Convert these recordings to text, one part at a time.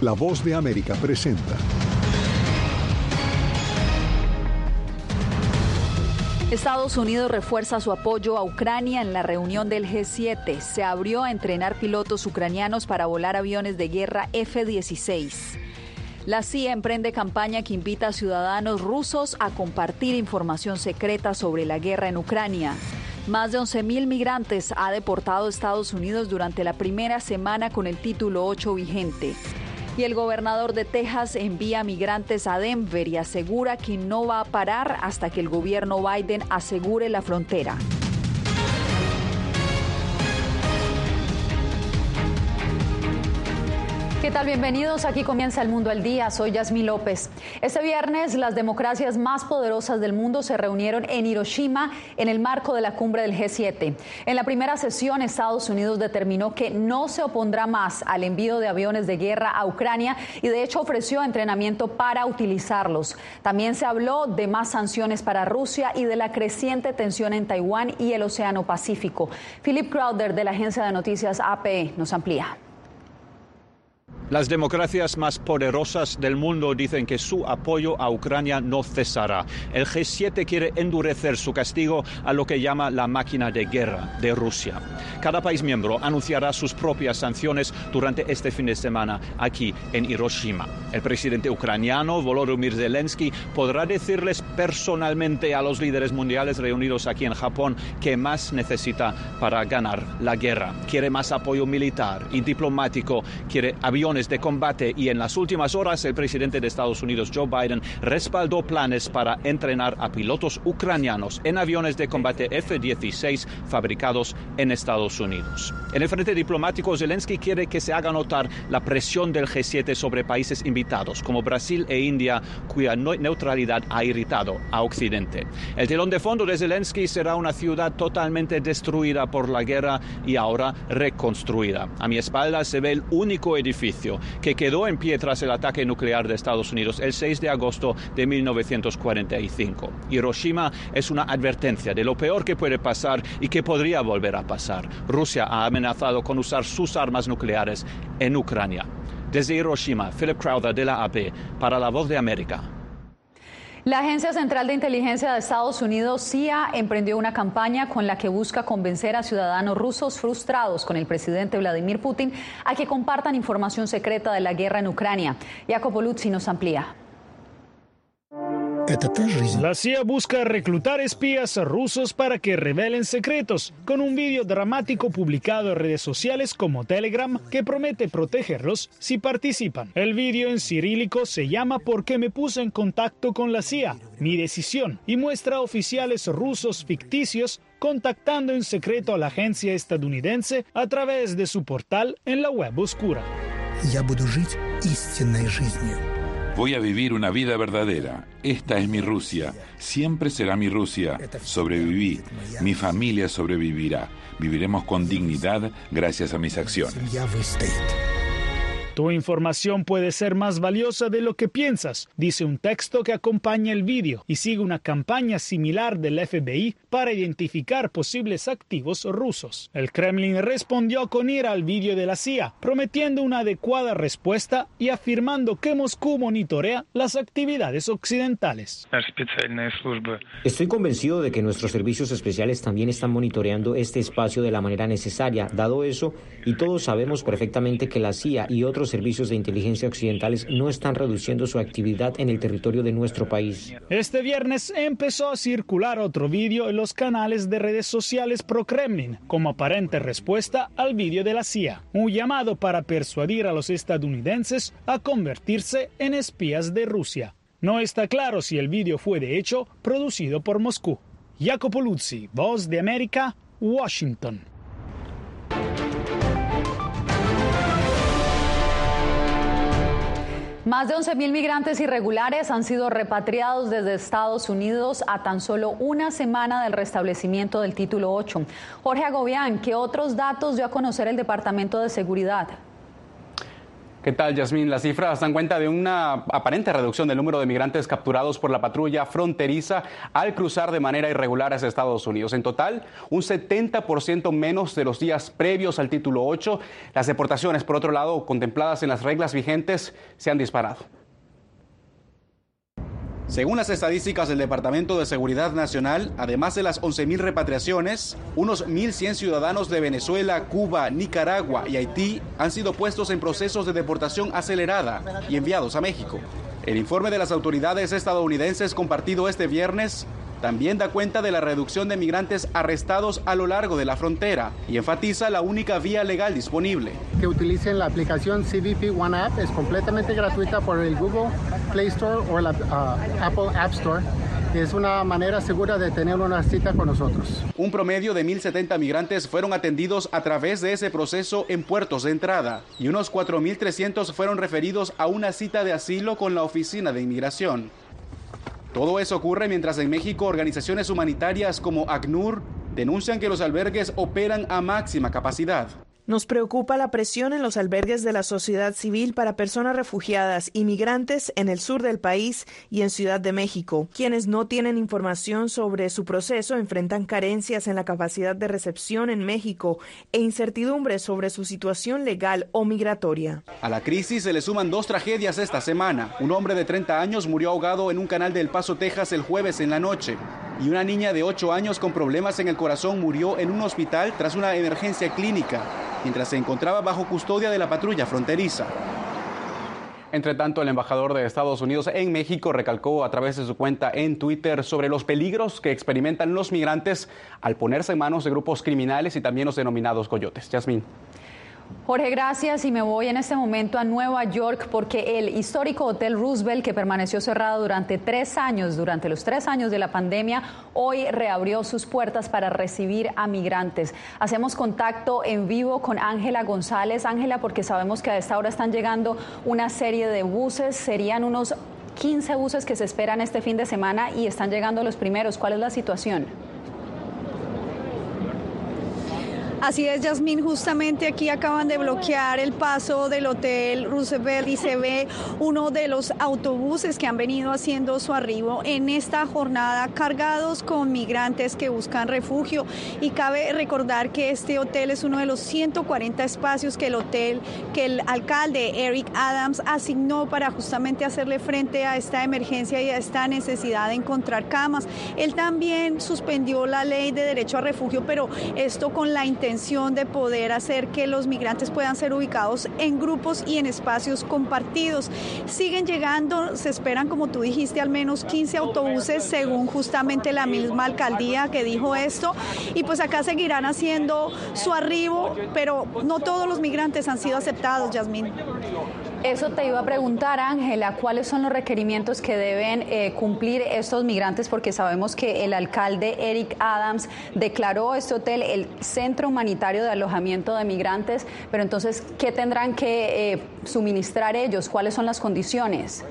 La voz de América presenta. Estados Unidos refuerza su apoyo a Ucrania en la reunión del G7. Se abrió a entrenar pilotos ucranianos para volar aviones de guerra F-16. La CIA emprende campaña que invita a ciudadanos rusos a compartir información secreta sobre la guerra en Ucrania. Más de 11.000 migrantes ha deportado Estados Unidos durante la primera semana con el título 8 vigente. Y el gobernador de Texas envía migrantes a Denver y asegura que no va a parar hasta que el gobierno Biden asegure la frontera. ¿Qué tal? Bienvenidos. Aquí comienza el mundo al día. Soy Yasmí López. Este viernes, las democracias más poderosas del mundo se reunieron en Hiroshima en el marco de la cumbre del G7. En la primera sesión, Estados Unidos determinó que no se opondrá más al envío de aviones de guerra a Ucrania y, de hecho, ofreció entrenamiento para utilizarlos. También se habló de más sanciones para Rusia y de la creciente tensión en Taiwán y el Océano Pacífico. Philip Crowder, de la agencia de noticias APE, nos amplía. Las democracias más poderosas del mundo dicen que su apoyo a Ucrania no cesará. El G7 quiere endurecer su castigo a lo que llama la máquina de guerra de Rusia. Cada país miembro anunciará sus propias sanciones durante este fin de semana aquí en Hiroshima. El presidente ucraniano Volodymyr Zelensky podrá decirles personalmente a los líderes mundiales reunidos aquí en Japón que más necesita para ganar la guerra. Quiere más apoyo militar y diplomático, quiere aviones de combate y en las últimas horas el presidente de Estados Unidos, Joe Biden, respaldó planes para entrenar a pilotos ucranianos en aviones de combate F-16 fabricados en Estados Unidos. En el frente diplomático, Zelensky quiere que se haga notar la presión del G7 sobre países invitados como Brasil e India, cuya neutralidad ha irritado a Occidente. El telón de fondo de Zelensky será una ciudad totalmente destruida por la guerra y ahora reconstruida. A mi espalda se ve el único edificio que quedó en pie tras el ataque nuclear de Estados Unidos el 6 de agosto de 1945. Hiroshima es una advertencia de lo peor que puede pasar y que podría volver a pasar. Rusia ha amenazado con usar sus armas nucleares en Ucrania. Desde Hiroshima, Philip Crowder de la AP para La Voz de América. La Agencia Central de Inteligencia de Estados Unidos, CIA, emprendió una campaña con la que busca convencer a ciudadanos rusos frustrados con el presidente Vladimir Putin a que compartan información secreta de la guerra en Ucrania. Jacopo Luzzi nos amplía. La CIA busca reclutar espías rusos para que revelen secretos, con un vídeo dramático publicado en redes sociales como Telegram que promete protegerlos si participan. El vídeo en cirílico se llama ¿Por qué me puse en contacto con la CIA? Mi decisión y muestra a oficiales rusos ficticios contactando en secreto a la agencia estadounidense a través de su portal en la web oscura. Voy a vivir una vida verdadera. Esta es mi Rusia. Siempre será mi Rusia. Sobreviví. Mi familia sobrevivirá. Viviremos con dignidad gracias a mis acciones. Tu información puede ser más valiosa de lo que piensas, dice un texto que acompaña el vídeo y sigue una campaña similar del FBI para identificar posibles activos rusos. El Kremlin respondió con ira al vídeo de la CIA, prometiendo una adecuada respuesta y afirmando que Moscú monitorea las actividades occidentales. Estoy convencido de que nuestros servicios especiales también están monitoreando este espacio de la manera necesaria. Dado eso, y todos sabemos perfectamente que la CIA y otros servicios de inteligencia occidentales no están reduciendo su actividad en el territorio de nuestro país. Este viernes empezó a circular otro vídeo en los canales de redes sociales pro-Kremlin como aparente respuesta al vídeo de la CIA, un llamado para persuadir a los estadounidenses a convertirse en espías de Rusia. No está claro si el vídeo fue de hecho producido por Moscú. Jacopo Luzzi, Voz de América, Washington. Más de 11.000 migrantes irregulares han sido repatriados desde Estados Unidos a tan solo una semana del restablecimiento del título 8. Jorge Agobián, ¿qué otros datos dio a conocer el Departamento de Seguridad? ¿Qué tal, Yasmín? Las cifras dan cuenta de una aparente reducción del número de migrantes capturados por la patrulla fronteriza al cruzar de manera irregular hacia Estados Unidos. En total, un 70% menos de los días previos al título 8. Las deportaciones, por otro lado, contempladas en las reglas vigentes, se han disparado. Según las estadísticas del Departamento de Seguridad Nacional, además de las 11.000 repatriaciones, unos 1.100 ciudadanos de Venezuela, Cuba, Nicaragua y Haití han sido puestos en procesos de deportación acelerada y enviados a México. El informe de las autoridades estadounidenses compartido este viernes también da cuenta de la reducción de migrantes arrestados a lo largo de la frontera y enfatiza la única vía legal disponible. Que utilicen la aplicación CBP One App, es completamente gratuita por el Google Play Store o la uh, Apple App Store es una manera segura de tener una cita con nosotros. Un promedio de 1.070 migrantes fueron atendidos a través de ese proceso en puertos de entrada y unos 4.300 fueron referidos a una cita de asilo con la Oficina de Inmigración. Todo eso ocurre mientras en México organizaciones humanitarias como ACNUR denuncian que los albergues operan a máxima capacidad. Nos preocupa la presión en los albergues de la sociedad civil para personas refugiadas y migrantes en el sur del país y en Ciudad de México. Quienes no tienen información sobre su proceso enfrentan carencias en la capacidad de recepción en México e incertidumbre sobre su situación legal o migratoria. A la crisis se le suman dos tragedias esta semana. Un hombre de 30 años murió ahogado en un canal del Paso, Texas el jueves en la noche y una niña de 8 años con problemas en el corazón murió en un hospital tras una emergencia clínica mientras se encontraba bajo custodia de la patrulla fronteriza. Entre tanto, el embajador de Estados Unidos en México recalcó a través de su cuenta en Twitter sobre los peligros que experimentan los migrantes al ponerse en manos de grupos criminales y también los denominados coyotes. Yasmín. Jorge, gracias y me voy en este momento a Nueva York porque el histórico Hotel Roosevelt, que permaneció cerrado durante tres años, durante los tres años de la pandemia, hoy reabrió sus puertas para recibir a migrantes. Hacemos contacto en vivo con Ángela González. Ángela, porque sabemos que a esta hora están llegando una serie de buses, serían unos 15 buses que se esperan este fin de semana y están llegando los primeros. ¿Cuál es la situación? Así es, Yasmín, justamente aquí acaban de bloquear el paso del Hotel Roosevelt y se ve uno de los autobuses que han venido haciendo su arribo en esta jornada cargados con migrantes que buscan refugio. Y cabe recordar que este hotel es uno de los 140 espacios que el hotel, que el alcalde Eric Adams asignó para justamente hacerle frente a esta emergencia y a esta necesidad de encontrar camas. Él también suspendió la ley de derecho a refugio, pero esto con la intención de poder hacer que los migrantes puedan ser ubicados en grupos y en espacios compartidos. Siguen llegando, se esperan, como tú dijiste, al menos 15 autobuses, según justamente la misma alcaldía que dijo esto. Y pues acá seguirán haciendo su arribo, pero no todos los migrantes han sido aceptados, Yasmín. Eso te iba a preguntar, Ángela, ¿cuáles son los requerimientos que deben eh, cumplir estos migrantes? Porque sabemos que el alcalde Eric Adams declaró este hotel el centro humanitario de alojamiento de migrantes, pero entonces, ¿qué tendrán que eh, suministrar ellos? ¿Cuáles son las condiciones?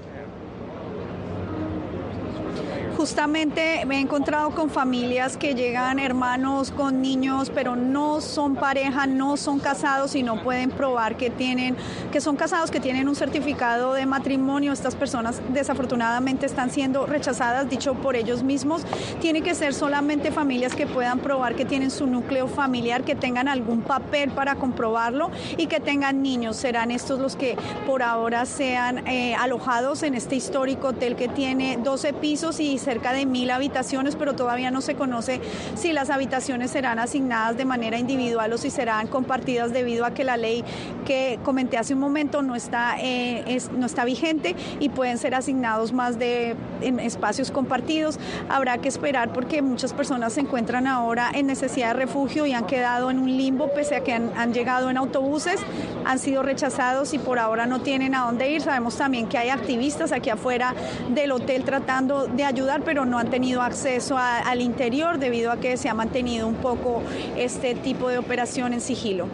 Justamente me he encontrado con familias que llegan hermanos con niños, pero no son pareja, no son casados y no pueden probar que tienen, que son casados, que tienen un certificado de matrimonio. Estas personas desafortunadamente están siendo rechazadas, dicho por ellos mismos. Tiene que ser solamente familias que puedan probar que tienen su núcleo familiar, que tengan algún papel para comprobarlo y que tengan niños. Serán estos los que por ahora sean eh, alojados en este histórico hotel que tiene 12 pisos y cerca de mil habitaciones, pero todavía no se conoce si las habitaciones serán asignadas de manera individual o si serán compartidas debido a que la ley que comenté hace un momento no está, eh, no está vigente y pueden ser asignados más de en espacios compartidos. Habrá que esperar porque muchas personas se encuentran ahora en necesidad de refugio y han quedado en un limbo pese a que han, han llegado en autobuses, han sido rechazados y por ahora no tienen a dónde ir. Sabemos también que hay activistas aquí afuera del hotel tratando de ayudar pero no han tenido acceso al interior debido a que se ha mantenido un poco este tipo de operación en sigilo.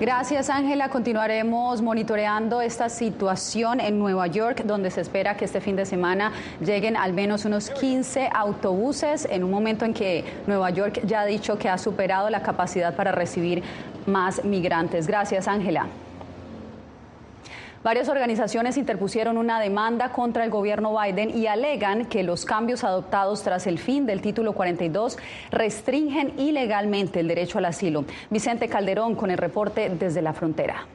Gracias, Ángela. Continuaremos monitoreando esta situación en Nueva York, donde se espera que este fin de semana lleguen al menos unos 15 autobuses, en un momento en que Nueva York ya ha dicho que ha superado la capacidad para recibir más migrantes. Gracias, Ángela. Varias organizaciones interpusieron una demanda contra el gobierno Biden y alegan que los cambios adoptados tras el fin del título 42 restringen ilegalmente el derecho al asilo. Vicente Calderón con el reporte desde la frontera.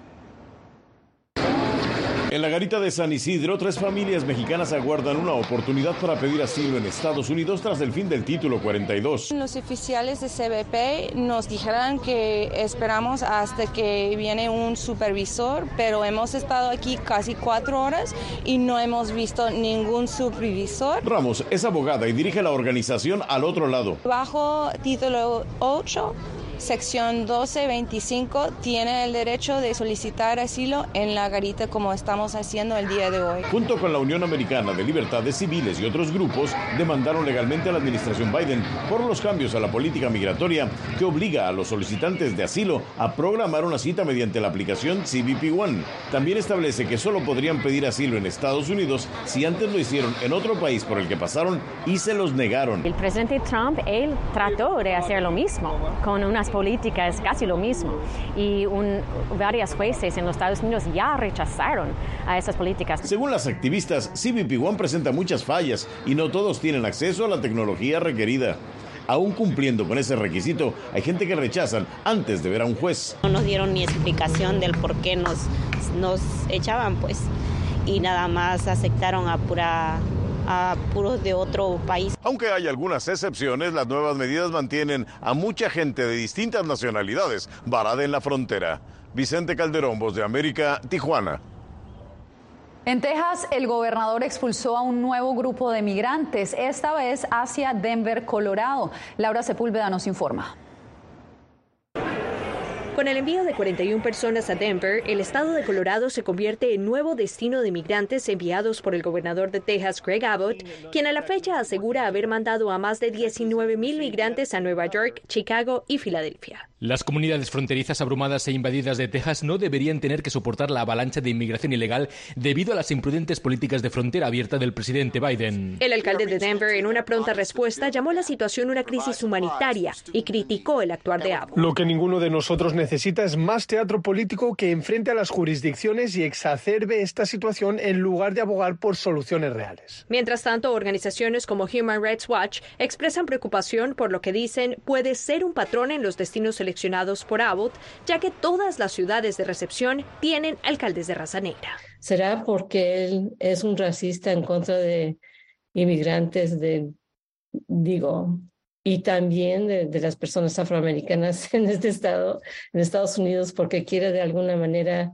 En la garita de San Isidro, tres familias mexicanas aguardan una oportunidad para pedir asilo en Estados Unidos tras el fin del título 42. Los oficiales de CBP nos dijeron que esperamos hasta que viene un supervisor, pero hemos estado aquí casi cuatro horas y no hemos visto ningún supervisor. Ramos es abogada y dirige la organización al otro lado. Bajo título 8 sección 1225 tiene el derecho de solicitar asilo en la garita como estamos haciendo el día de hoy. Junto con la Unión Americana de Libertades Civiles y otros grupos, demandaron legalmente a la administración Biden por los cambios a la política migratoria que obliga a los solicitantes de asilo a programar una cita mediante la aplicación CBP One. También establece que solo podrían pedir asilo en Estados Unidos si antes lo hicieron en otro país por el que pasaron y se los negaron. El presidente Trump, él trató de hacer lo mismo con unas política es casi lo mismo. Y un, varias jueces en los Estados Unidos ya rechazaron a esas políticas. Según las activistas, CBP One presenta muchas fallas y no todos tienen acceso a la tecnología requerida. Aún cumpliendo con ese requisito, hay gente que rechazan antes de ver a un juez. No nos dieron ni explicación del por qué nos, nos echaban, pues, y nada más aceptaron a pura a puros de otro país. Aunque hay algunas excepciones, las nuevas medidas mantienen a mucha gente de distintas nacionalidades varada en la frontera. Vicente Calderón, Voz de América, Tijuana. En Texas, el gobernador expulsó a un nuevo grupo de migrantes, esta vez hacia Denver, Colorado. Laura Sepúlveda nos informa. Con el envío de 41 personas a Denver, el estado de Colorado se convierte en nuevo destino de migrantes enviados por el gobernador de Texas, Greg Abbott, quien a la fecha asegura haber mandado a más de 19 mil migrantes a Nueva York, Chicago y Filadelfia. Las comunidades fronterizas abrumadas e invadidas de Texas no deberían tener que soportar la avalancha de inmigración ilegal debido a las imprudentes políticas de frontera abierta del presidente Biden. El alcalde de Denver, en una pronta respuesta, llamó la situación una crisis humanitaria y criticó el actuar de Abbott. Lo que ninguno de nosotros necesita es más teatro político que enfrente a las jurisdicciones y exacerbe esta situación en lugar de abogar por soluciones reales. Mientras tanto, organizaciones como Human Rights Watch expresan preocupación por lo que dicen puede ser un patrón en los destinos seleccionados seleccionados por Abbott, ya que todas las ciudades de recepción tienen alcaldes de raza negra. ¿Será porque él es un racista en contra de inmigrantes de, digo, y también de, de, las personas afroamericanas en este estado, en Estados Unidos, porque quiere de alguna manera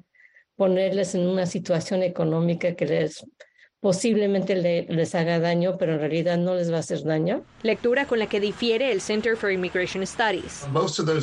ponerles en una situación económica que les posiblemente les haga daño, pero en realidad no les va a hacer daño. Lectura con la que difiere el Center for Immigration Studies.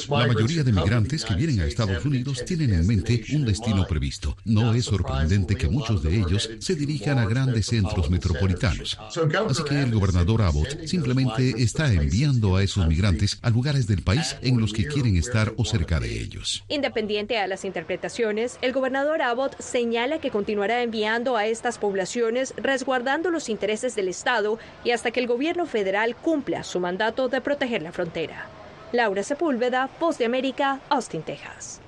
La mayoría de migrantes que vienen a Estados Unidos tienen en mente un destino previsto. No es sorprendente que muchos de ellos se dirijan a grandes centros metropolitanos. Así que el gobernador Abbott simplemente está enviando a esos migrantes a lugares del país en los que quieren estar o cerca de ellos. Independiente a las interpretaciones, el gobernador Abbott señala que continuará enviando a estas poblaciones resguardando los intereses del Estado y hasta que el gobierno federal cumpla su mandato de proteger la frontera. Laura Sepúlveda, Voz de América, Austin, Texas.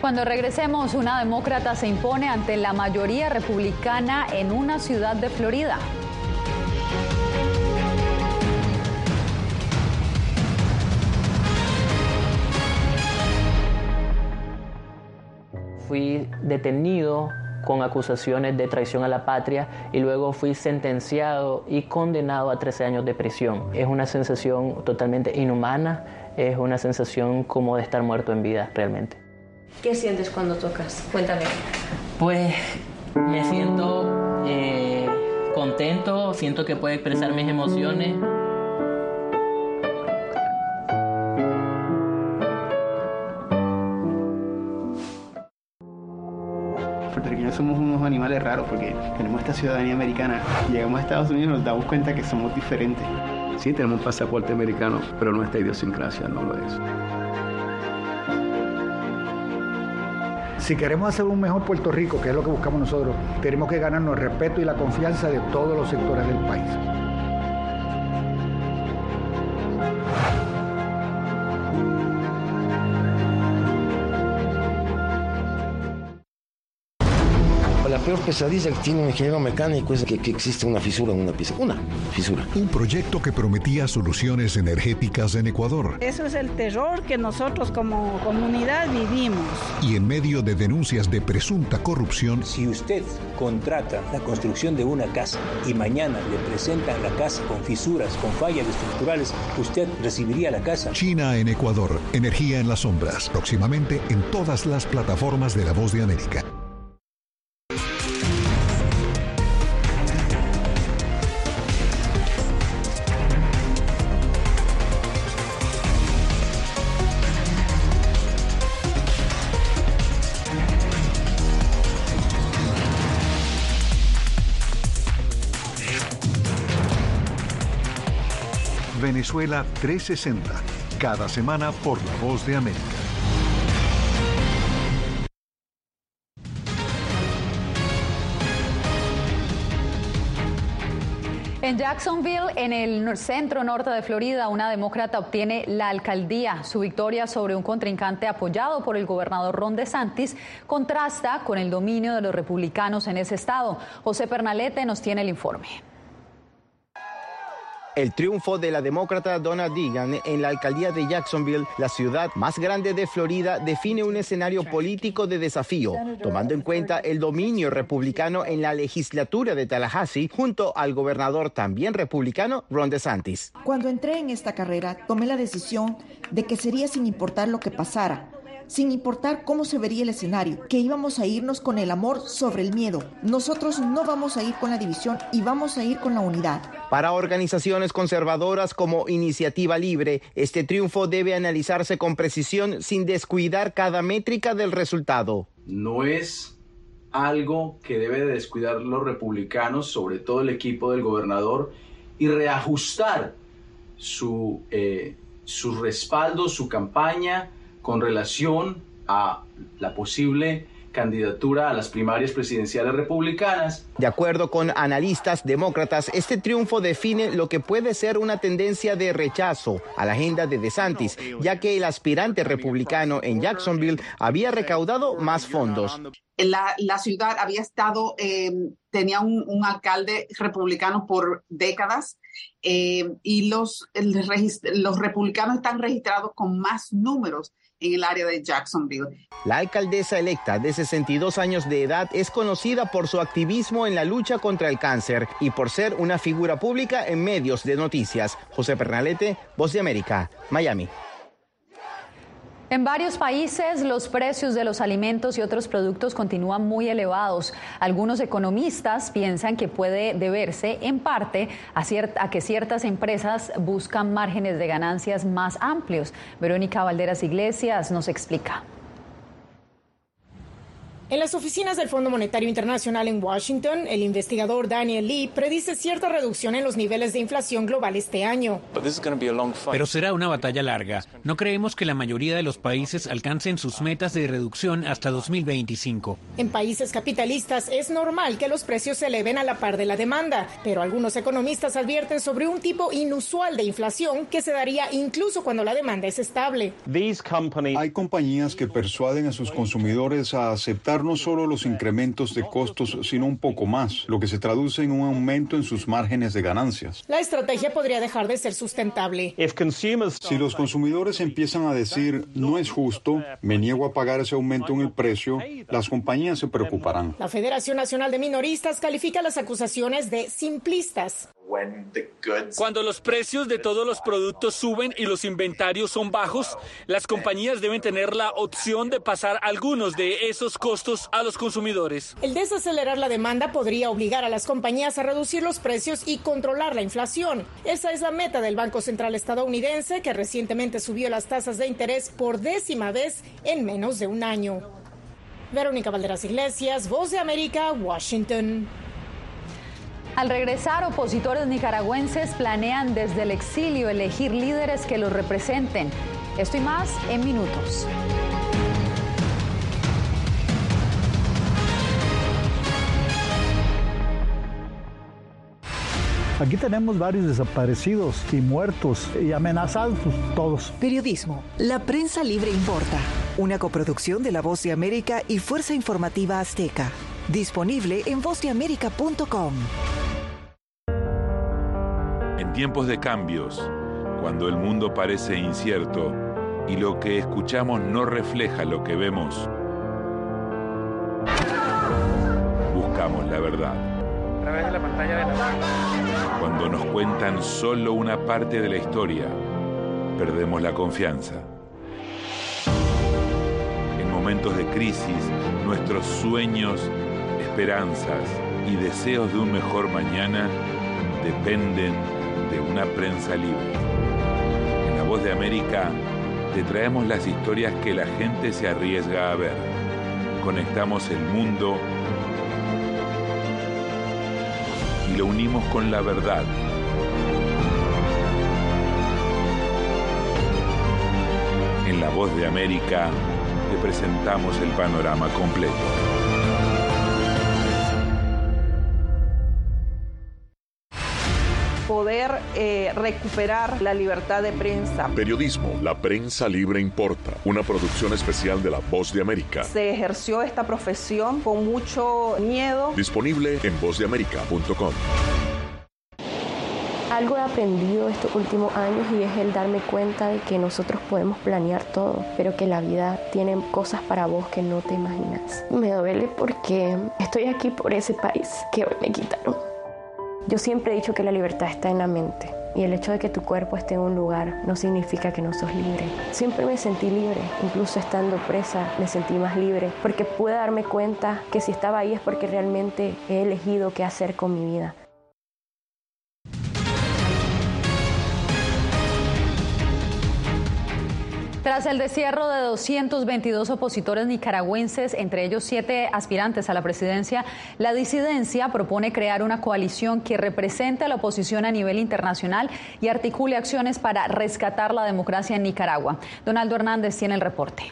Cuando regresemos, una demócrata se impone ante la mayoría republicana en una ciudad de Florida. Fui detenido con acusaciones de traición a la patria y luego fui sentenciado y condenado a 13 años de prisión. Es una sensación totalmente inhumana, es una sensación como de estar muerto en vida realmente. ¿Qué sientes cuando tocas? Cuéntame. Pues me siento eh, contento, siento que puedo expresar mis emociones. Porque tenemos esta ciudadanía americana. Llegamos a Estados Unidos y nos damos cuenta que somos diferentes. Sí, tenemos un pasaporte americano, pero nuestra idiosincrasia no lo es. Si queremos hacer un mejor Puerto Rico, que es lo que buscamos nosotros, tenemos que ganarnos el respeto y la confianza de todos los sectores del país. Pesadilla que tiene un ingeniero mecánico es que, que existe una fisura en una pieza. Una fisura. Un proyecto que prometía soluciones energéticas en Ecuador. Eso es el terror que nosotros como comunidad vivimos. Y en medio de denuncias de presunta corrupción. Si usted contrata la construcción de una casa y mañana le presentan la casa con fisuras, con fallas estructurales, usted recibiría la casa. China en Ecuador. Energía en las sombras. Próximamente en todas las plataformas de La Voz de América. Venezuela 360, cada semana por La Voz de América. En Jacksonville, en el centro norte de Florida, una demócrata obtiene la alcaldía. Su victoria sobre un contrincante apoyado por el gobernador Ron DeSantis contrasta con el dominio de los republicanos en ese estado. José Pernalete nos tiene el informe. El triunfo de la demócrata Donna Deegan en la alcaldía de Jacksonville, la ciudad más grande de Florida, define un escenario político de desafío, tomando en cuenta el dominio republicano en la legislatura de Tallahassee junto al gobernador también republicano Ron DeSantis. Cuando entré en esta carrera, tomé la decisión de que sería sin importar lo que pasara sin importar cómo se vería el escenario, que íbamos a irnos con el amor sobre el miedo. Nosotros no vamos a ir con la división y vamos a ir con la unidad. Para organizaciones conservadoras como Iniciativa Libre, este triunfo debe analizarse con precisión sin descuidar cada métrica del resultado. No es algo que debe descuidar los republicanos, sobre todo el equipo del gobernador, y reajustar su, eh, su respaldo, su campaña con relación a la posible candidatura a las primarias presidenciales republicanas. De acuerdo con analistas demócratas, este triunfo define lo que puede ser una tendencia de rechazo a la agenda de DeSantis, ya que el aspirante republicano en Jacksonville había recaudado más fondos. La, ciudad había estado, eh, tenía un, alcalde republicano por décadas eh, y los, los republicanos están registrados con más números en el área de Jacksonville. La alcaldesa electa de 62 años de edad es conocida por su activismo en la lucha contra el cáncer y por ser una figura pública en medios de noticias. José Pernalete, Voz de América, Miami. En varios países los precios de los alimentos y otros productos continúan muy elevados. Algunos economistas piensan que puede deberse en parte a, que ciertas empresas buscan márgenes de ganancias más amplios. Verónica Valderas Iglesias nos explica. En las oficinas del Fondo Monetario Internacional en Washington, el investigador Daniel Lee predice cierta reducción en los niveles de inflación global este año. Pero será una batalla larga. No creemos que la mayoría de los países alcancen sus metas de reducción hasta 2025. En países capitalistas es normal que los precios se eleven a la par de la demanda, pero algunos economistas advierten sobre un tipo inusual de inflación que se daría incluso cuando la demanda es estable. Hay compañías que persuaden a sus consumidores a aceptar no solo los incrementos de costos, sino un poco más, lo que se traduce en un aumento en sus márgenes de ganancias. La estrategia podría dejar de ser sustentable. Si los consumidores empiezan a decir, no es justo, me niego a pagar ese aumento en el precio, las compañías se preocuparán. La Federación Nacional de Minoristas califica las acusaciones de simplistas. Cuando los precios de todos los productos suben y los inventarios son bajos, las compañías deben tener la opción de pasar algunos de esos costos a los consumidores. El desacelerar la demanda podría obligar a las compañías a reducir los precios y controlar la inflación. Esa es la meta del Banco Central estadounidense, que recientemente subió las tasas de interés por décima vez en menos de un año. Verónica Valderas Iglesias, Voz de América, Washington. Al regresar, opositores nicaragüenses planean desde el exilio elegir líderes que los representen. Esto y más en minutos. Aquí tenemos varios desaparecidos y muertos y amenazados todos. Periodismo. La prensa libre importa. Una coproducción de La Voz de América y Fuerza Informativa Azteca. Disponible en vozdeamerica.com. Tiempos de cambios, cuando el mundo parece incierto y lo que escuchamos no refleja lo que vemos, buscamos la verdad. Cuando nos cuentan solo una parte de la historia, perdemos la confianza. En momentos de crisis, nuestros sueños, esperanzas y deseos de un mejor mañana dependen de una prensa libre. En La Voz de América te traemos las historias que la gente se arriesga a ver. Conectamos el mundo y lo unimos con la verdad. En La Voz de América te presentamos el panorama completo. Poder eh, recuperar la libertad de prensa. Periodismo, la prensa libre importa. Una producción especial de La Voz de América. Se ejerció esta profesión con mucho miedo. Disponible en vozdeamerica.com. Algo he aprendido estos últimos años y es el darme cuenta de que nosotros podemos planear todo, pero que la vida tiene cosas para vos que no te imaginas. Me duele porque estoy aquí por ese país que hoy me quitaron. Yo siempre he dicho que la libertad está en la mente y el hecho de que tu cuerpo esté en un lugar no significa que no sos libre. Siempre me sentí libre, incluso estando presa me sentí más libre porque pude darme cuenta que si estaba ahí es porque realmente he elegido qué hacer con mi vida. Tras el destierro de 222 opositores nicaragüenses, entre ellos siete aspirantes a la presidencia, la disidencia propone crear una coalición que represente a la oposición a nivel internacional y articule acciones para rescatar la democracia en Nicaragua. Donaldo Hernández tiene el reporte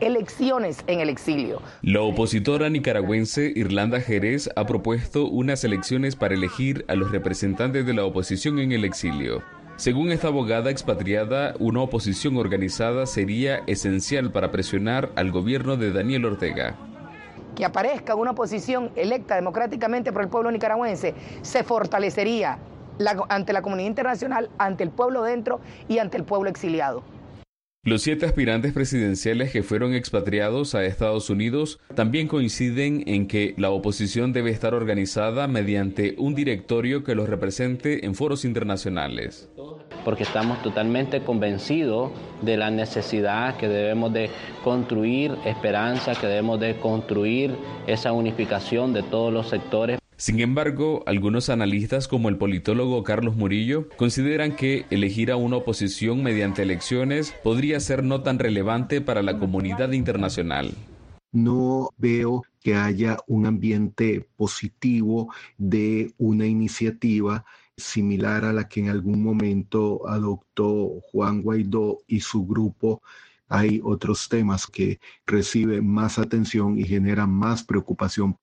elecciones en el exilio. La opositora nicaragüense Irlanda Jerez ha propuesto unas elecciones para elegir a los representantes de la oposición en el exilio. Según esta abogada expatriada, una oposición organizada sería esencial para presionar al gobierno de Daniel Ortega. Que aparezca una oposición electa democráticamente por el pueblo nicaragüense se fortalecería ante la comunidad internacional, ante el pueblo dentro y ante el pueblo exiliado. Los siete aspirantes presidenciales que fueron expatriados a Estados Unidos también coinciden en que la oposición debe estar organizada mediante un directorio que los represente en foros internacionales. Porque estamos totalmente convencidos de la necesidad que debemos de construir esperanza, que debemos de construir esa unificación de todos los sectores. Sin embargo, algunos analistas como el politólogo Carlos Murillo consideran que elegir a una oposición mediante elecciones podría ser no tan relevante para la comunidad internacional. No veo que haya un ambiente positivo de una iniciativa similar a la que en algún momento adoptó Juan Guaidó y su grupo hay otros temas que reciben más atención y generan más preocupación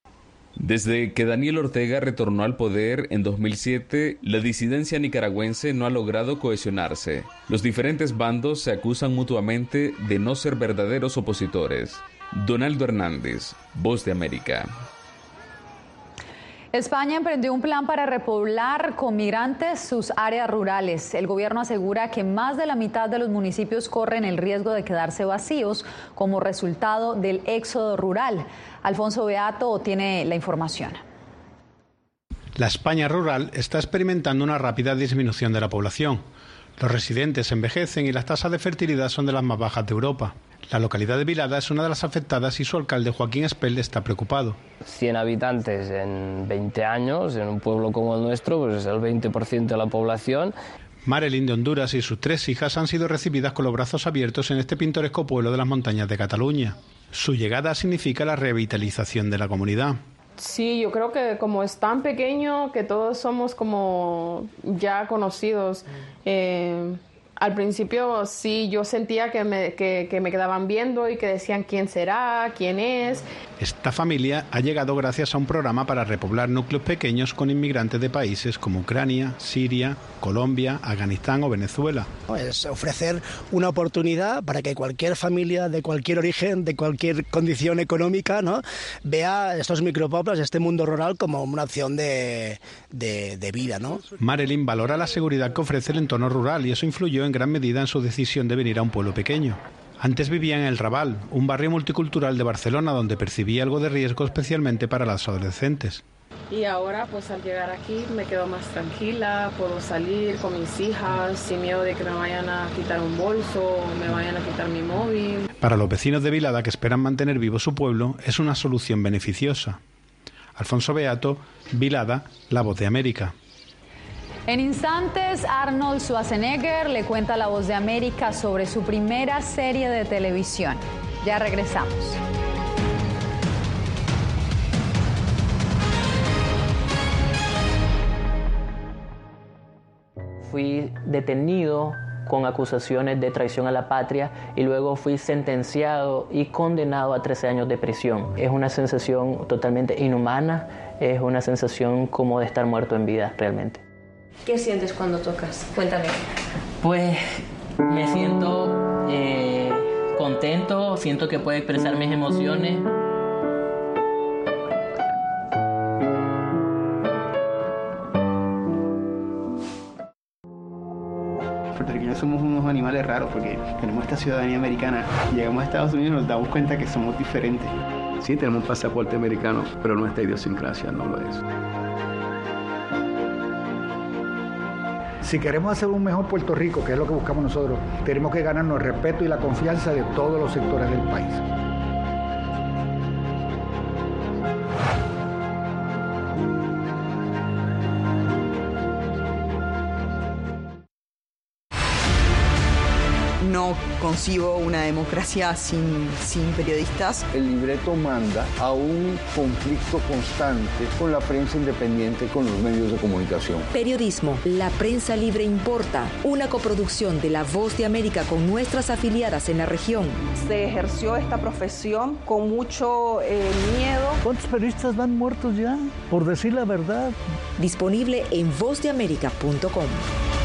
desde que Daniel Ortega retornó al poder en 2007, la disidencia nicaragüense no ha logrado cohesionarse. Los diferentes bandos se acusan mutuamente de no ser verdaderos opositores. Donaldo Hernández, Voz de América. España emprendió un plan para repoblar con migrantes sus áreas rurales. El gobierno asegura que más de la mitad de los municipios corren el riesgo de quedarse vacíos como resultado del éxodo rural. Alfonso Beato tiene la información. La España rural está experimentando una rápida disminución de la población. Los residentes envejecen y las tasas de fertilidad son de las más bajas de Europa. La localidad de Vilada es una de las afectadas y su alcalde Joaquín Espel está preocupado. 100 habitantes en 20 años, en un pueblo como el nuestro, pues es el 20% de la población. Marilyn de Honduras y sus tres hijas han sido recibidas con los brazos abiertos en este pintoresco pueblo de las montañas de Cataluña. Su llegada significa la revitalización de la comunidad. Sí, yo creo que como es tan pequeño que todos somos como ya conocidos. Eh, Al principio sí, yo sentía que me, que, me quedaban viendo y que decían quién será, quién es. Esta familia ha llegado gracias a un programa para repoblar núcleos pequeños con inmigrantes de países como Ucrania, Siria, Colombia, Afganistán o Venezuela. Es ofrecer una oportunidad para que cualquier familia de cualquier origen, de cualquier condición económica, ¿no? vea estos micropueblos, este mundo rural como una opción de, de, de vida. ¿no? Marilyn valora la seguridad que ofrece el entorno rural y eso influyó en gran medida en su decisión de venir a un pueblo pequeño. Antes vivía en El Raval, un barrio multicultural de Barcelona donde percibía algo de riesgo especialmente para las adolescentes. Y ahora pues al llegar aquí me quedo más tranquila, puedo salir con mis hijas sin miedo de que me vayan a quitar un bolso o me vayan a quitar mi móvil. Para los vecinos de Vilada que esperan mantener vivo su pueblo es una solución beneficiosa. Alfonso Beato, Vilada, La Voz de América. En instantes, Arnold Schwarzenegger le cuenta La Voz de América sobre su primera serie de televisión. Ya regresamos. Fui detenido con acusaciones de traición a la patria y luego fui sentenciado y condenado a 13 años de prisión. Es una sensación totalmente inhumana, es una sensación como de estar muerto en vida realmente. ¿Qué sientes cuando tocas? Cuéntame. Pues me siento eh, contento, siento que puedo expresar mis emociones. puertorriqueños somos unos animales raros porque tenemos esta ciudadanía americana. Llegamos a Estados Unidos y nos damos cuenta que somos diferentes. Sí, tenemos un pasaporte americano, pero nuestra idiosincrasia no lo es. Si queremos hacer un mejor Puerto Rico, que es lo que buscamos nosotros, tenemos que ganarnos el respeto y la confianza de todos los sectores del país. Concibo una democracia sin, sin periodistas. El libreto manda a un conflicto constante con la prensa independiente, con los medios de comunicación. Periodismo, la prensa libre importa, una coproducción de La Voz de América con nuestras afiliadas en la región. Se ejerció esta profesión con mucho eh, miedo. ¿Cuántos periodistas van muertos ya? Por decir la verdad. Disponible en vozdeamerica.com.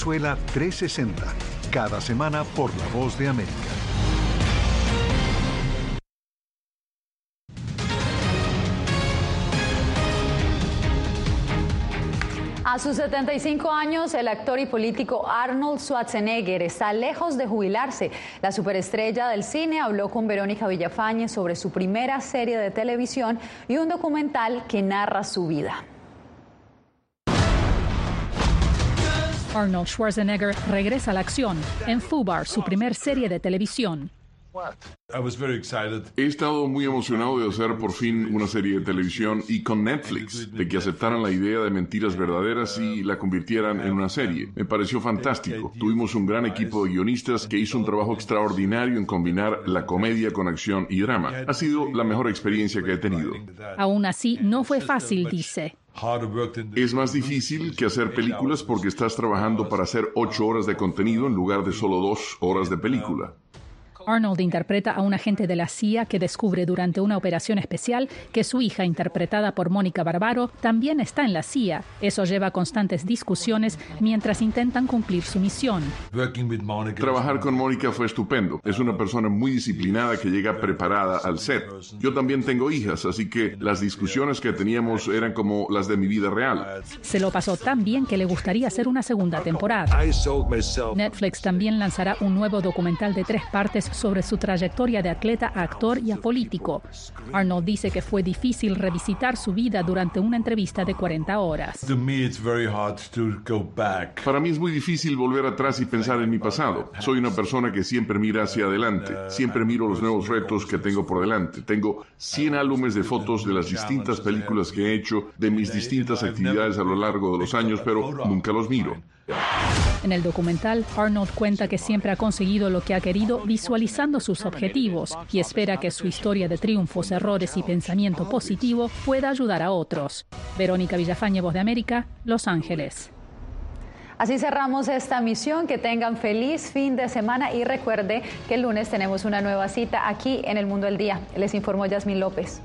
Venezuela 360, cada semana por La Voz de América. A sus 75 años, el actor y político Arnold Schwarzenegger está lejos de jubilarse. La superestrella del cine habló con Verónica Villafañe sobre su primera serie de televisión y un documental que narra su vida. Arnold Schwarzenegger regresa a la acción en Fubar, su primer serie de televisión. He estado muy emocionado de hacer por fin una serie de televisión y con Netflix, de que aceptaran la idea de mentiras verdaderas y la convirtieran en una serie. Me pareció fantástico. Tuvimos un gran equipo de guionistas que hizo un trabajo extraordinario en combinar la comedia con acción y drama. Ha sido la mejor experiencia que he tenido. Aún así, no fue fácil, dice. Es más difícil que hacer películas porque estás trabajando para hacer ocho horas de contenido en lugar de solo dos horas de película. Arnold interpreta a un agente de la CIA que descubre durante una operación especial que su hija, interpretada por Mónica Barbaro, también está en la CIA. Eso lleva a constantes discusiones mientras intentan cumplir su misión. Trabajar con Mónica fue estupendo. Es una persona muy disciplinada que llega preparada al set. Yo también tengo hijas, así que las discusiones que teníamos eran como las de mi vida real. Se lo pasó tan bien que le gustaría hacer una segunda temporada. Netflix también lanzará un nuevo documental de tres partes sobre su trayectoria de atleta a actor y a político. Arnold dice que fue difícil revisitar su vida durante una entrevista de 40 horas. Para mí es muy difícil volver atrás y pensar en mi pasado. Soy una persona que siempre mira hacia adelante, siempre miro los nuevos retos que tengo por delante. Tengo 100 álbumes de fotos de las distintas películas que he hecho, de mis distintas actividades a lo largo de los años, pero nunca los miro. En el documental, Arnold cuenta que siempre ha conseguido lo que ha querido visualizando sus objetivos y espera que su historia de triunfos, errores y pensamiento positivo pueda ayudar a otros. Verónica Villafañe, Voz de América, Los Ángeles. Así cerramos esta misión. Que tengan feliz fin de semana y recuerde que el lunes tenemos una nueva cita aquí en El Mundo del Día. Les informó Yasmín López.